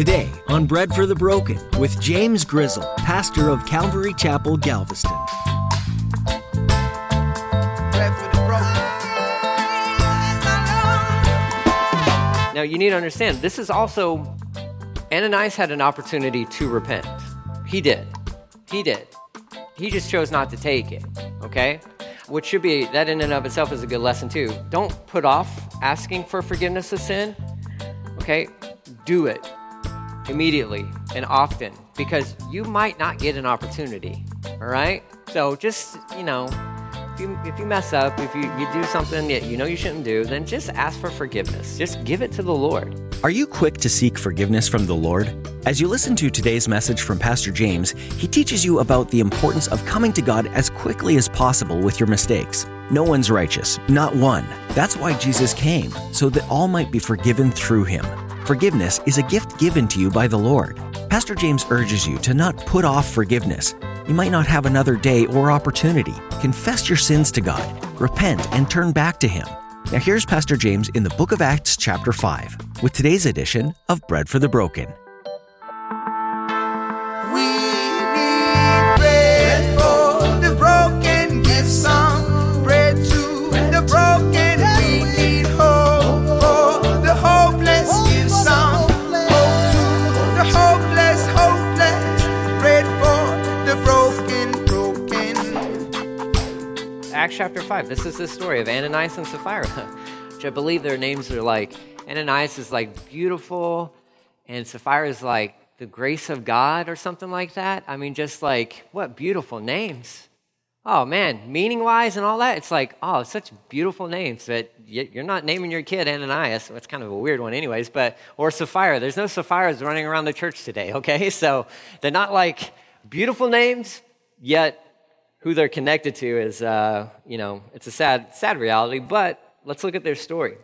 Today on Bread for the Broken with James Grizzle, pastor of Calvary Chapel, Galveston. Now, you need to understand, this is also, Ananias had an opportunity to repent. He did. He did. He just chose not to take it, okay? Which should be, that in and of itself is a good lesson too. Don't put off asking for forgiveness of sin, okay? Do it immediately and often because you might not get an opportunity, all right? So just, you know, if you, if you mess up, if you, you do something that you know you shouldn't do, then just ask for forgiveness. Just give it to the Lord. Are you quick to seek forgiveness from the Lord? As you listen to today's message from Pastor James, he teaches you about the importance of coming to God as quickly as possible with your mistakes. No one's righteous, not one. That's why Jesus came, so that all might be forgiven through him. Forgiveness is a gift given to you by the Lord. Pastor James urges you to not put off forgiveness. You might not have another day or opportunity. Confess your sins to God, repent, and turn back to Him. Now, here's Pastor James in the book of Acts, chapter 5, with today's edition of Bread for the Broken. Acts chapter 5. This is the story of Ananias and Sapphira, which I believe their names are like Ananias is like beautiful, and Sapphira is like the grace of God or something like that. I mean, just like what beautiful names. Oh man, meaning wise and all that, it's like, oh, such beautiful names that you're not naming your kid Ananias. It's kind of a weird one, anyways, but, or Sapphira. There's no Sapphires running around the church today, okay? So they're not like beautiful names, yet who they're connected to is, uh, you know, it's a sad, sad reality, but let's look at their story.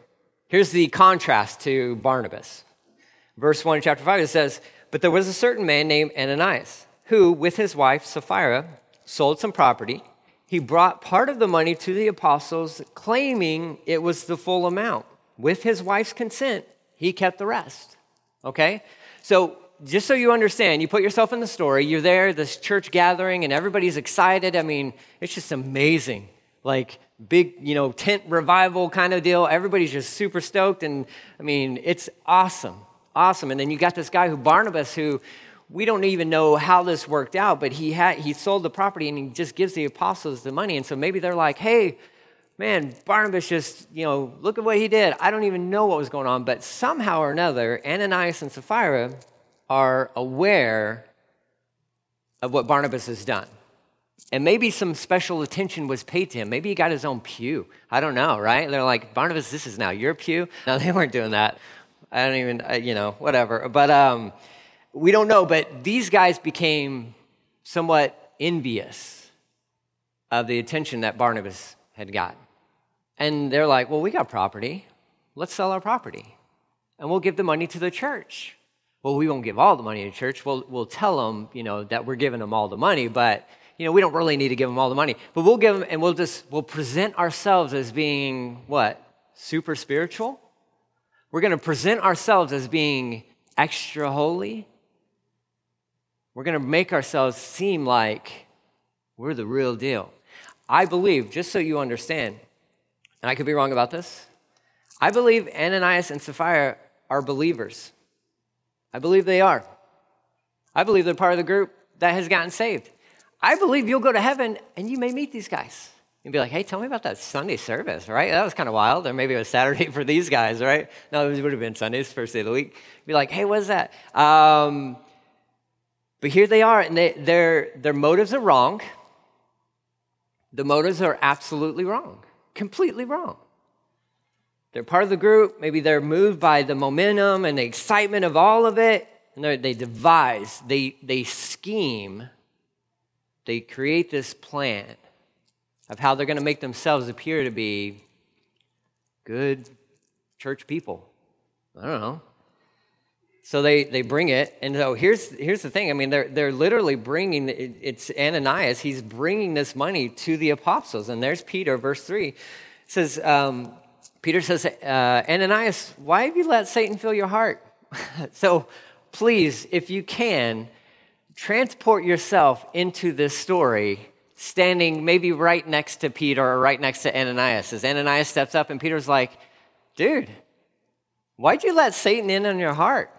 Here's the contrast to Barnabas. Verse 1 chapter 5, it says, But there was a certain man named Ananias, who, with his wife Sapphira, sold some property. He brought part of the money to the apostles, claiming it was the full amount. With his wife's consent, he kept the rest. Okay? So, just so you understand, you put yourself in the story, you're there, this church gathering, and everybody's excited. I mean, it's just amazing. Like, big, you know, tent revival kind of deal. Everybody's just super stoked. And I mean, it's awesome. Awesome. And then you got this guy who, Barnabas, who we don't even know how this worked out, but he had he sold the property and he just gives the apostles the money. And so maybe they're like, hey, man, Barnabas just, you know, look at what he did. I don't even know what was going on. But somehow or another, Ananias and Sapphira are aware of what Barnabas has done. And maybe some special attention was paid to him. Maybe he got his own pew. I don't know, right? They're like, Barnabas, this is now your pew. No, they weren't doing that. I don't even, you know, whatever. But um, we don't know. But these guys became somewhat envious of the attention that Barnabas had gotten. And they're like, well, we got property. Let's sell our property. And we'll give the money to the church. Well, we won't give all the money to church. We'll, we'll tell them, you know, that we're giving them all the money, but you know, we don't really need to give them all the money, but we'll give them and we'll just, we'll present ourselves as being what? Super spiritual? We're going to present ourselves as being extra holy. We're going to make ourselves seem like we're the real deal. I believe, just so you understand, and I could be wrong about this, I believe Ananias and Sapphira are believers. I believe they are. I believe they're part of the group that has gotten saved. I believe you'll go to heaven and you may meet these guys. and be like, hey, tell me about that Sunday service, right? That was kind of wild. Or maybe it was Saturday for these guys, right? No, it would have been Sundays, first day of the week. Be like, hey, what is that? Um, but here they are, and they, their, their motives are wrong. The motives are absolutely wrong, completely wrong. They're part of the group. Maybe they're moved by the momentum and the excitement of all of it. And they devise, they, they scheme they create this plan of how they're going to make themselves appear to be good church people. I don't know. So they, they bring it, and so here's, here's the thing. I mean, they're, they're literally bringing, it's Ananias, he's bringing this money to the apostles. And there's Peter, verse 3. It says, um, Peter says, uh, Ananias, why have you let Satan fill your heart? so please, if you can, transport yourself into this story standing maybe right next to Peter or right next to Ananias. As Ananias steps up and Peter's like, dude, why'd you let Satan in on your heart?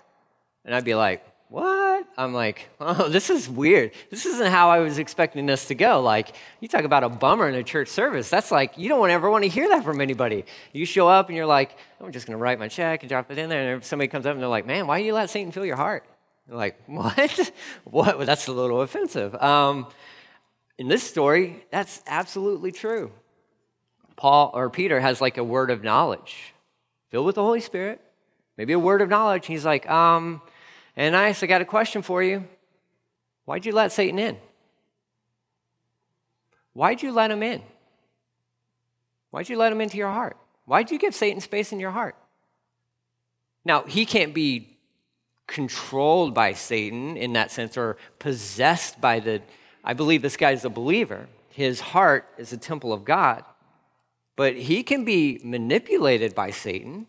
And I'd be like, what? I'm like, oh, this is weird. This isn't how I was expecting this to go. Like, you talk about a bummer in a church service. That's like, you don't ever want to hear that from anybody. You show up and you're like, I'm just going to write my check and drop it in there. And somebody comes up and they're like, man, why do you let Satan fill your heart? You're like, what? what? Well, that's a little offensive. Um, in this story, that's absolutely true. Paul or Peter has like a word of knowledge, filled with the Holy Spirit, maybe a word of knowledge. He's like, um, Said, "I got a question for you. Why'd you let Satan in? Why'd you let him in? Why'd you let him into your heart? Why'd you give Satan space in your heart? Now, he can't be controlled by Satan in that sense or possessed by the I believe this guy's a believer. His heart is a temple of God. But he can be manipulated by Satan.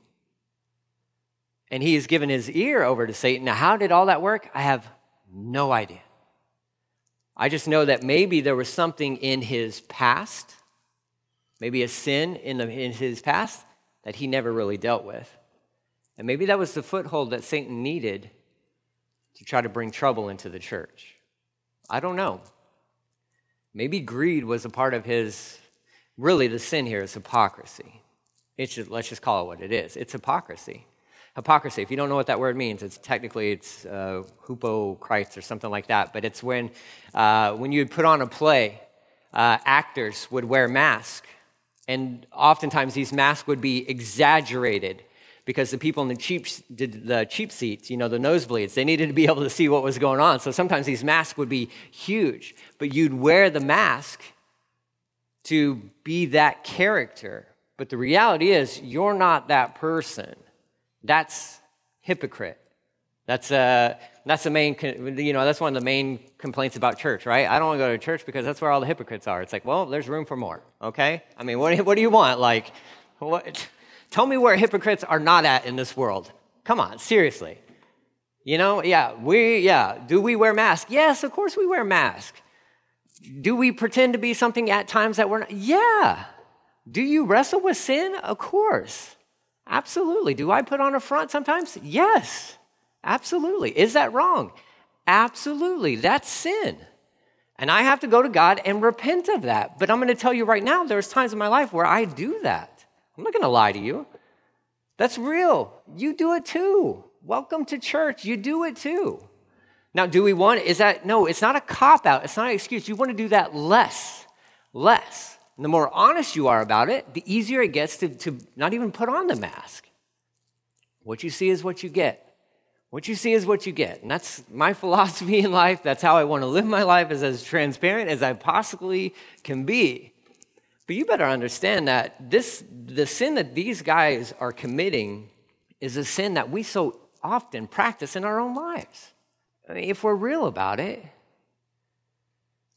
And he has given his ear over to Satan. Now, how did all that work? I have no idea. I just know that maybe there was something in his past, maybe a sin in, the, in his past that he never really dealt with. And maybe that was the foothold that Satan needed to try to bring trouble into the church. I don't know. Maybe greed was a part of his, really, the sin here is hypocrisy. It's just, let's just call it what it is it's hypocrisy. Hypocrisy, if you don't know what that word means, it's technically it's uh, or something like that, but it's when, uh, when you would put on a play, uh, actors would wear masks, and oftentimes these masks would be exaggerated because the people in the cheap, the cheap seats, you know, the nosebleeds, they needed to be able to see what was going on. So sometimes these masks would be huge, but you'd wear the mask to be that character. But the reality is, you're not that person. That's hypocrite. That's, uh, that's the main, you know, that's one of the main complaints about church, right? I don't want to go to church because that's where all the hypocrites are. It's like, well, there's room for more, okay? I mean, what, what do you want? Like, what? Tell me where hypocrites are not at in this world. Come on, seriously. You know, yeah, we, yeah. Do we wear masks? Yes, of course we wear masks. Do we pretend to be something at times that we're not? Yeah. Do you wrestle with sin? Of course. Absolutely. Do I put on a front sometimes? Yes. Absolutely. Is that wrong? Absolutely. That's sin. And I have to go to God and repent of that. But I'm going to tell you right now, there's times in my life where I do that. I'm not going to lie to you. That's real. You do it too. Welcome to church. You do it too. Now, do we want, is that, no, it's not a cop out. It's not an excuse. You want to do that less, less. And the more honest you are about it, the easier it gets to, to not even put on the mask. What you see is what you get. What you see is what you get. And that's my philosophy in life. That's how I want to live my life, is as transparent as I possibly can be. But you better understand that this, the sin that these guys are committing is a sin that we so often practice in our own lives. I mean, if we're real about it,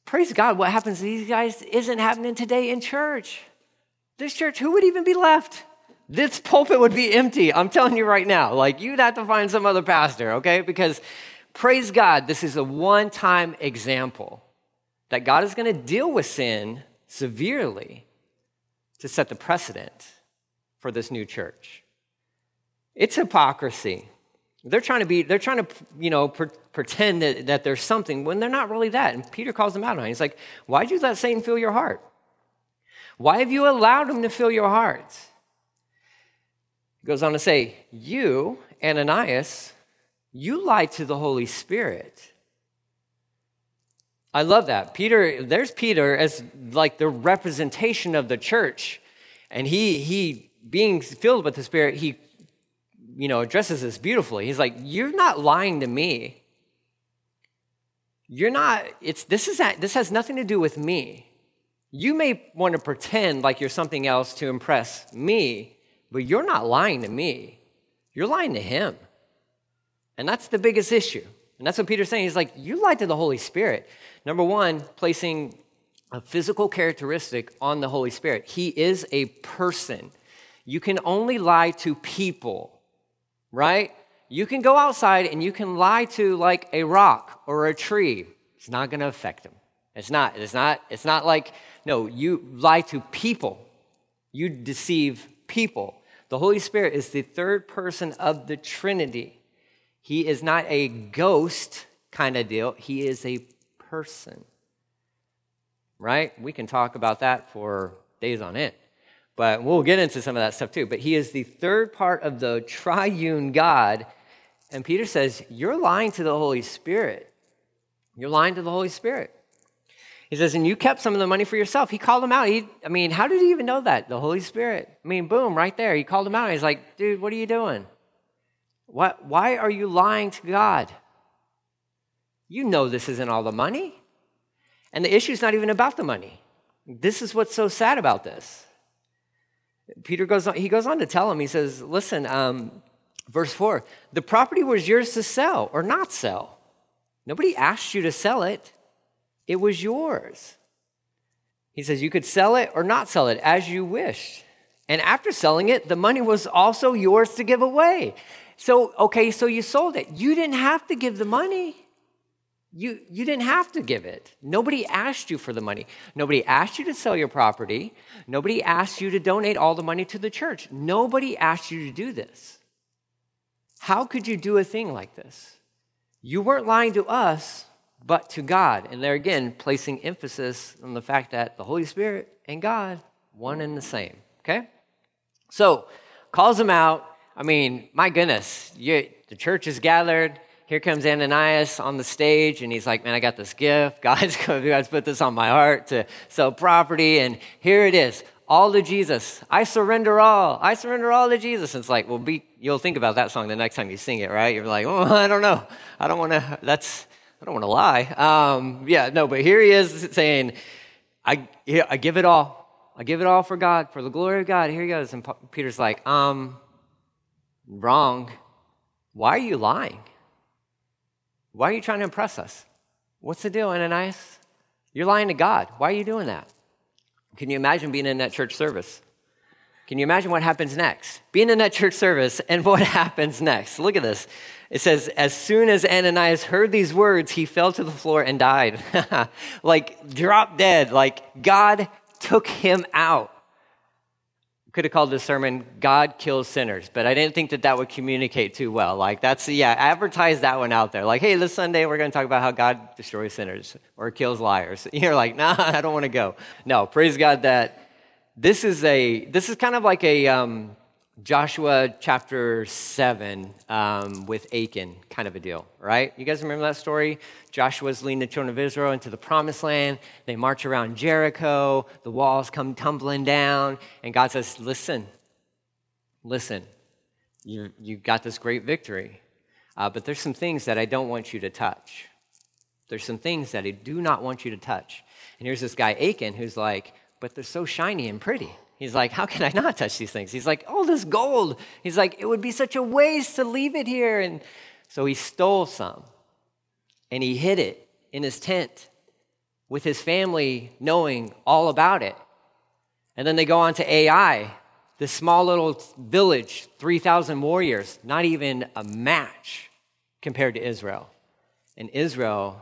praise God, what happens to these guys isn't happening today in church. This church, who would even be left? This pulpit would be empty. I'm telling you right now. Like, you'd have to find some other pastor, okay? Because praise God, this is a one time example that God is going to deal with sin severely to set the precedent for this new church. It's hypocrisy. They're trying to be, they're trying to, you know, pre- pretend that, that there's something when they're not really that. And Peter calls them out on it. He's like, why'd you let Satan fill your heart? Why have you allowed him to fill your hearts? He goes on to say, You, Ananias, you lied to the Holy Spirit I love that. Peter, there's Peter as like the representation of the church. And he he being filled with the Spirit, he you know addresses this beautifully. He's like, You're not lying to me. You're not, it's this is this has nothing to do with me. You may want to pretend like you're something else to impress me, but you're not lying to me. You're lying to him. And that's the biggest issue. And that's what Peter's saying. He's like, You lied to the Holy Spirit. Number one, placing a physical characteristic on the Holy Spirit. He is a person. You can only lie to people, right? You can go outside and you can lie to like a rock or a tree. It's not going to affect them. It's not. It's not. It's not like no. You lie to people. You deceive people. The Holy Spirit is the third person of the Trinity. He is not a ghost kind of deal. He is a person. Right? We can talk about that for days on end. But we'll get into some of that stuff too. But he is the third part of the triune God. And Peter says, You're lying to the Holy Spirit. You're lying to the Holy Spirit. He says, and you kept some of the money for yourself. He called him out. He, I mean, how did he even know that? The Holy Spirit. I mean, boom, right there. He called him out. He's like, dude, what are you doing? What, why are you lying to God? You know this isn't all the money. And the issue is not even about the money. This is what's so sad about this. Peter goes on, he goes on to tell him, he says, listen, um, verse 4 the property was yours to sell or not sell. Nobody asked you to sell it. It was yours. He says you could sell it or not sell it as you wished. And after selling it, the money was also yours to give away. So, okay, so you sold it. You didn't have to give the money. You, you didn't have to give it. Nobody asked you for the money. Nobody asked you to sell your property. Nobody asked you to donate all the money to the church. Nobody asked you to do this. How could you do a thing like this? You weren't lying to us, but to God. And there again, placing emphasis on the fact that the Holy Spirit and God, one and the same. Okay? So, calls them out. I mean, my goodness, you, the church is gathered. Here comes Ananias on the stage, and he's like, Man, I got this gift. God's, God's put this on my heart to sell property, and here it is all to Jesus. I surrender all. I surrender all to Jesus. And it's like, well, be, you'll think about that song the next time you sing it, right? You're like, oh, I don't know. I don't want to, that's, I don't want to lie. Um, yeah, no, but here he is saying, I, I give it all. I give it all for God, for the glory of God. Here he goes. And Peter's like, um, wrong. Why are you lying? Why are you trying to impress us? What's the deal, Ananias? You're lying to God. Why are you doing that? Can you imagine being in that church service? Can you imagine what happens next? Being in that church service and what happens next? Look at this. It says, as soon as Ananias heard these words, he fell to the floor and died. like, dropped dead. Like, God took him out. Could have called this sermon, God Kills Sinners, but I didn't think that that would communicate too well. Like, that's, yeah, advertise that one out there. Like, hey, this Sunday we're going to talk about how God destroys sinners or kills liars. You're like, nah, I don't want to go. No, praise God that this is a, this is kind of like a, um, Joshua chapter 7 um, with Achan, kind of a deal, right? You guys remember that story? Joshua's leading the children of Israel into the promised land. They march around Jericho. The walls come tumbling down. And God says, Listen, listen, you, you got this great victory. Uh, but there's some things that I don't want you to touch. There's some things that I do not want you to touch. And here's this guy, Achan, who's like, But they're so shiny and pretty. He's like, How can I not touch these things? He's like, All this gold. He's like, It would be such a waste to leave it here. And so he stole some and he hid it in his tent with his family knowing all about it. And then they go on to Ai, this small little village, 3,000 warriors, not even a match compared to Israel. And Israel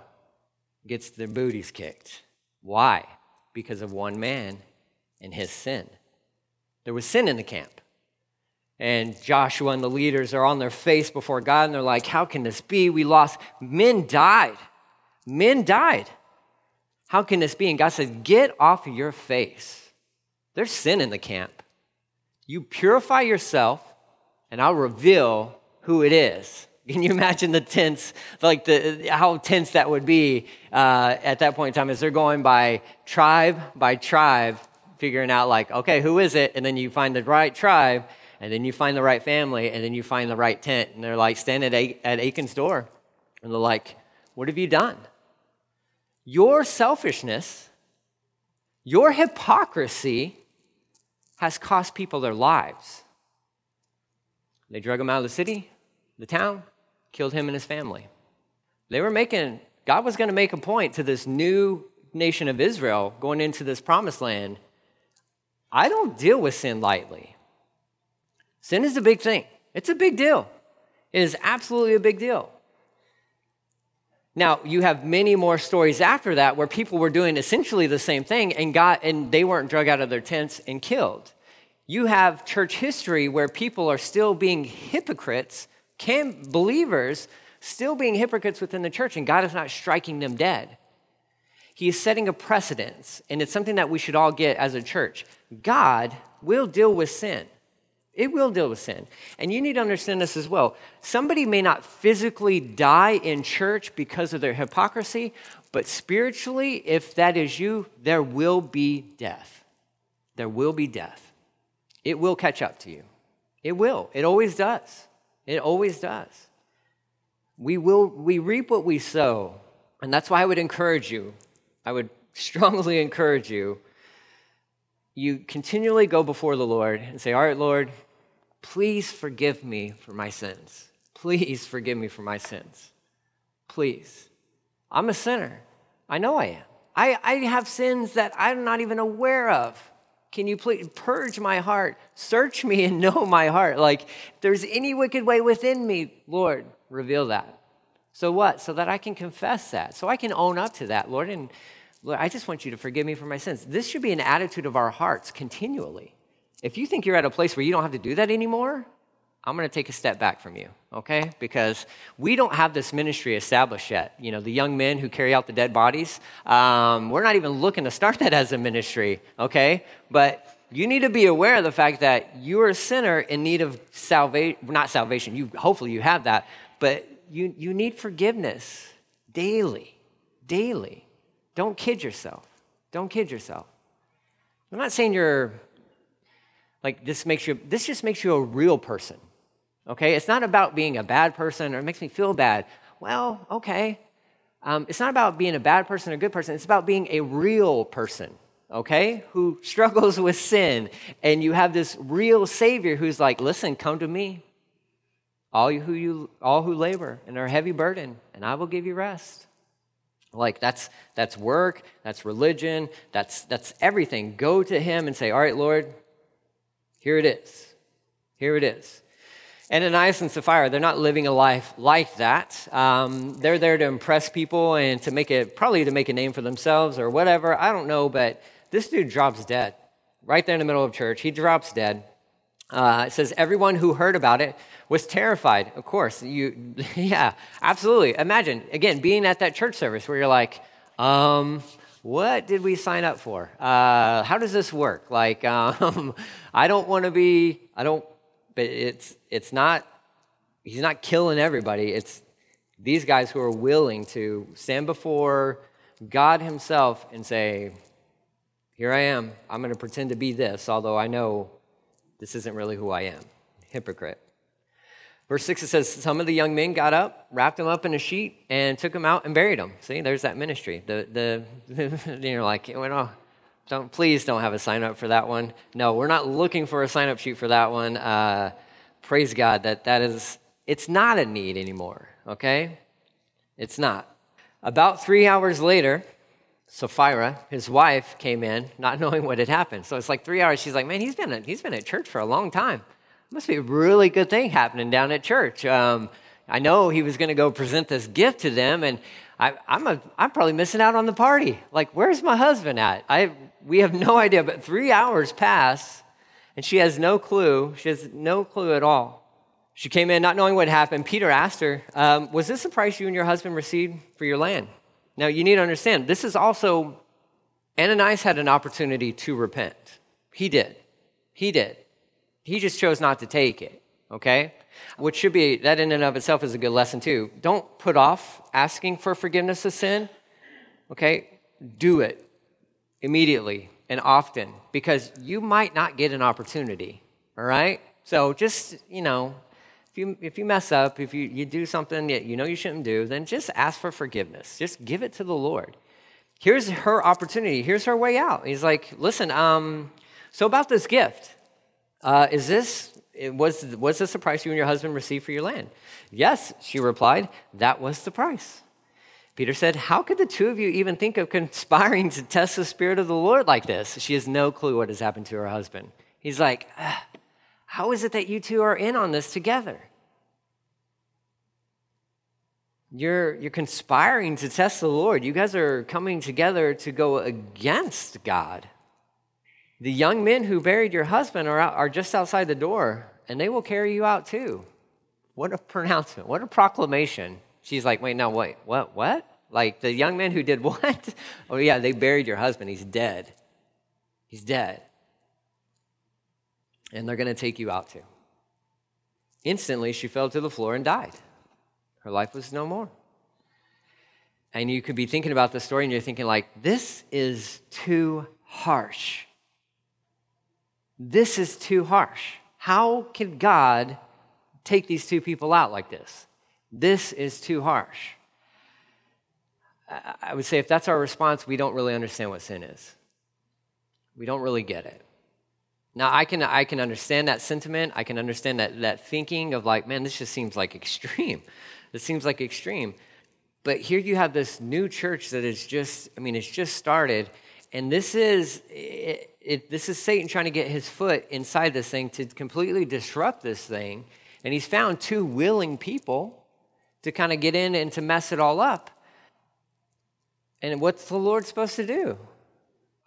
gets their booties kicked. Why? Because of one man and his sin. There was sin in the camp. And Joshua and the leaders are on their face before God and they're like, How can this be? We lost. Men died. Men died. How can this be? And God says, Get off of your face. There's sin in the camp. You purify yourself, and I'll reveal who it is. Can you imagine the tense, like the how tense that would be uh, at that point in time as they're going by tribe by tribe figuring out like, okay, who is it? And then you find the right tribe, and then you find the right family, and then you find the right tent. And they're like standing at, at Achan's door, and they're like, what have you done? Your selfishness, your hypocrisy has cost people their lives. They drug him out of the city, the town, killed him and his family. They were making, God was going to make a point to this new nation of Israel going into this promised land I don't deal with sin lightly. Sin is a big thing, it's a big deal. It is absolutely a big deal. Now, you have many more stories after that where people were doing essentially the same thing and got and they weren't drug out of their tents and killed. You have church history where people are still being hypocrites, can believers still being hypocrites within the church and God is not striking them dead. He is setting a precedence, and it's something that we should all get as a church. God will deal with sin. It will deal with sin. And you need to understand this as well. Somebody may not physically die in church because of their hypocrisy, but spiritually, if that is you, there will be death. There will be death. It will catch up to you. It will. It always does. It always does. We will we reap what we sow. And that's why I would encourage you. I would strongly encourage you you continually go before the Lord and say, All right, Lord, Please forgive me for my sins. Please forgive me for my sins. Please. I'm a sinner. I know I am. I, I have sins that I'm not even aware of. Can you please purge my heart? Search me and know my heart. Like, if there's any wicked way within me, Lord, reveal that. So what? So that I can confess that. So I can own up to that, Lord. And Lord, I just want you to forgive me for my sins. This should be an attitude of our hearts continually. If you think you're at a place where you don't have to do that anymore, I'm going to take a step back from you, okay? Because we don't have this ministry established yet. You know, the young men who carry out the dead bodies, um, we're not even looking to start that as a ministry, okay? But you need to be aware of the fact that you are a sinner in need of salvation, not salvation, you, hopefully you have that, but you, you need forgiveness daily, daily. Don't kid yourself. Don't kid yourself. I'm not saying you're like this makes you this just makes you a real person. Okay? It's not about being a bad person or it makes me feel bad. Well, okay. Um, it's not about being a bad person or a good person. It's about being a real person, okay? Who struggles with sin. And you have this real Savior who's like, listen, come to me. All who you all who labor and are heavy burden, and I will give you rest. Like that's that's work, that's religion, that's that's everything. Go to him and say, All right, Lord, here it is. Here it is. Ananias and Sapphira, they're not living a life like that. Um, they're there to impress people and to make it, probably to make a name for themselves or whatever. I don't know, but this dude drops dead right there in the middle of church. He drops dead. Uh, it says everyone who heard about it was terrified. Of course, you, yeah, absolutely. Imagine again being at that church service where you're like, um, what did we sign up for? Uh, how does this work? Like, um, I don't want to be, I don't, but it's, it's not, he's not killing everybody. It's these guys who are willing to stand before God Himself and say, Here I am. I'm going to pretend to be this, although I know this isn't really who I am. Hypocrite. Verse 6, it says, Some of the young men got up, wrapped him up in a sheet, and took him out and buried him. See, there's that ministry. The, the, you're like, well, don't, please don't have a sign up for that one. No, we're not looking for a sign up sheet for that one. Uh, praise God that that is, it's not a need anymore, okay? It's not. About three hours later, Sapphira, his wife, came in, not knowing what had happened. So it's like three hours. She's like, man, he's been, at, he's been at church for a long time must be a really good thing happening down at church. Um, I know he was going to go present this gift to them, and I, am a, I'm probably missing out on the party. Like, where's my husband at? I, we have no idea, but three hours pass, and she has no clue. She has no clue at all. She came in not knowing what happened. Peter asked her, um, Was this the price you and your husband received for your land? Now, you need to understand, this is also, Ananias had an opportunity to repent. He did. He did. He just chose not to take it, okay? Which should be, that in and of itself is a good lesson too. Don't put off asking for forgiveness of sin, okay? Do it immediately and often because you might not get an opportunity, all right? So just, you know, you, if you mess up, if you, you do something that you know you shouldn't do, then just ask for forgiveness. Just give it to the Lord. Here's her opportunity. Here's her way out. He's like, listen, um, so about this gift, uh, Is this, was, was this the price you and your husband received for your land? Yes, she replied, that was the price. Peter said, How could the two of you even think of conspiring to test the Spirit of the Lord like this? She has no clue what has happened to her husband. He's like, How is it that you two are in on this together? You're, you're conspiring to test the Lord. You guys are coming together to go against God. The young men who buried your husband are, out, are just outside the door, and they will carry you out too. What a pronouncement. What a proclamation. She's like, wait, no, wait, what, what? Like the young men who did what? oh, yeah, they buried your husband. He's dead. He's dead. And they're going to take you out too. Instantly, she fell to the floor and died. Her life was no more. And you could be thinking about the story and you're thinking, like, this is too harsh. This is too harsh. How can God take these two people out like this? This is too harsh. I would say if that's our response, we don't really understand what sin is. We don't really get it. Now, I can, I can understand that sentiment. I can understand that, that thinking of like, man, this just seems like extreme. This seems like extreme. But here you have this new church that is just, I mean, it's just started. And this is, it, it, this is Satan trying to get his foot inside this thing to completely disrupt this thing. And he's found two willing people to kind of get in and to mess it all up. And what's the Lord supposed to do?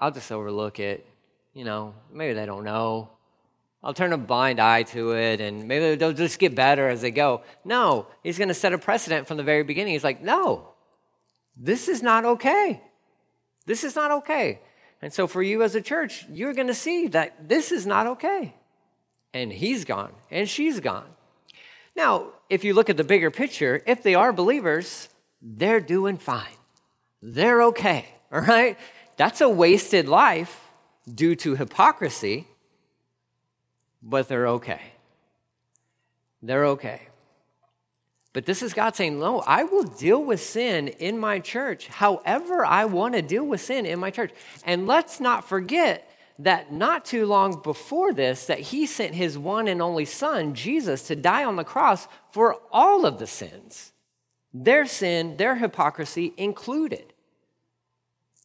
I'll just overlook it. You know, maybe they don't know. I'll turn a blind eye to it and maybe they'll just get better as they go. No, he's going to set a precedent from the very beginning. He's like, no, this is not okay. This is not okay. And so for you as a church, you're going to see that this is not okay. And he's gone and she's gone. Now, if you look at the bigger picture, if they are believers, they're doing fine. They're okay, all right? That's a wasted life due to hypocrisy but they're okay. They're okay. But this is God saying, No, I will deal with sin in my church however I want to deal with sin in my church. And let's not forget that not too long before this that he sent his one and only son Jesus to die on the cross for all of the sins. Their sin, their hypocrisy included.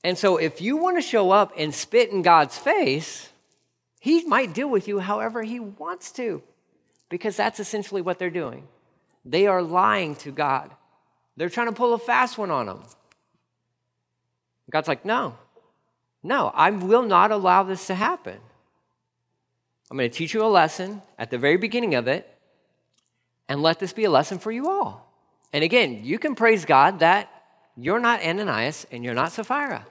And so if you want to show up and spit in God's face, he might deal with you however he wants to, because that's essentially what they're doing. They are lying to God. They're trying to pull a fast one on them. God's like, no, no, I will not allow this to happen. I'm going to teach you a lesson at the very beginning of it, and let this be a lesson for you all. And again, you can praise God that you're not Ananias and you're not Sapphira.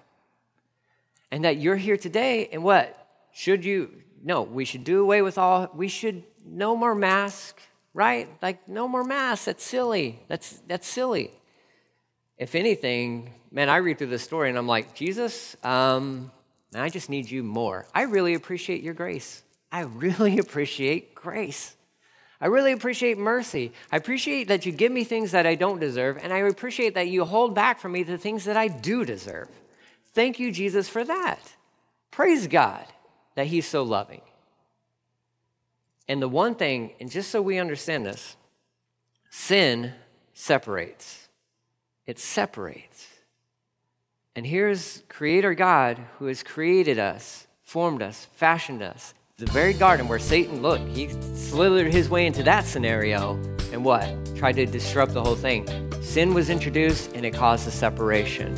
And that you're here today, and what? Should you, no, we should do away with all, we should, no more mask, right? Like, no more masks. That's silly. That's, that's silly. If anything, man, I read through this story and I'm like, Jesus, um, I just need you more. I really appreciate your grace. I really appreciate grace. I really appreciate mercy. I appreciate that you give me things that I don't deserve, and I appreciate that you hold back from me the things that I do deserve. Thank you, Jesus, for that. Praise God that He's so loving. And the one thing, and just so we understand this, sin separates. It separates. And here's Creator God who has created us, formed us, fashioned us. The very garden where Satan, look, he slithered his way into that scenario and what? Tried to disrupt the whole thing. Sin was introduced and it caused a separation.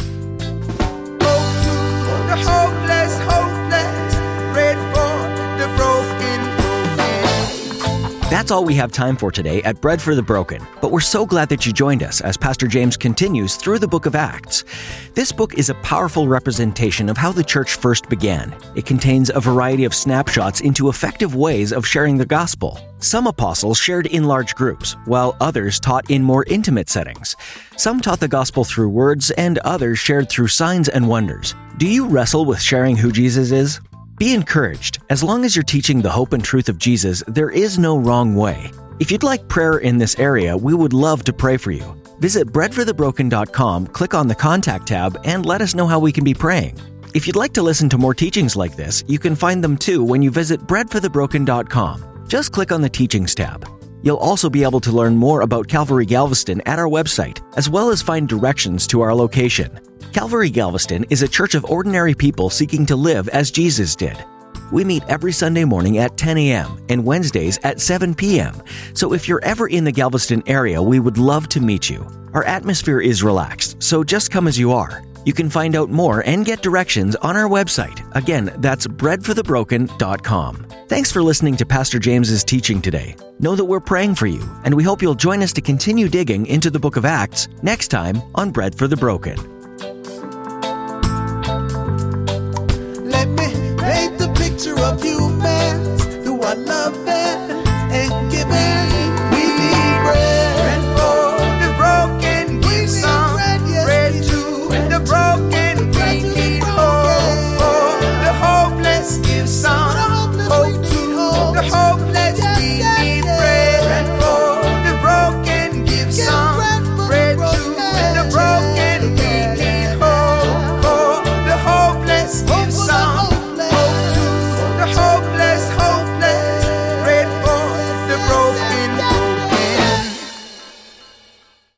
That's all we have time for today at Bread for the Broken, but we're so glad that you joined us as Pastor James continues through the book of Acts. This book is a powerful representation of how the church first began. It contains a variety of snapshots into effective ways of sharing the gospel. Some apostles shared in large groups, while others taught in more intimate settings. Some taught the gospel through words, and others shared through signs and wonders. Do you wrestle with sharing who Jesus is? Be encouraged. As long as you're teaching the hope and truth of Jesus, there is no wrong way. If you'd like prayer in this area, we would love to pray for you. Visit breadforthebroken.com, click on the contact tab, and let us know how we can be praying. If you'd like to listen to more teachings like this, you can find them too when you visit breadforthebroken.com. Just click on the teachings tab. You'll also be able to learn more about Calvary Galveston at our website, as well as find directions to our location. Calvary Galveston is a church of ordinary people seeking to live as Jesus did. We meet every Sunday morning at 10 a.m. and Wednesdays at 7 p.m. So if you're ever in the Galveston area, we would love to meet you. Our atmosphere is relaxed, so just come as you are. You can find out more and get directions on our website. Again, that's breadforthebroken.com. Thanks for listening to Pastor James's teaching today. Know that we're praying for you, and we hope you'll join us to continue digging into the book of Acts next time on Bread for the Broken.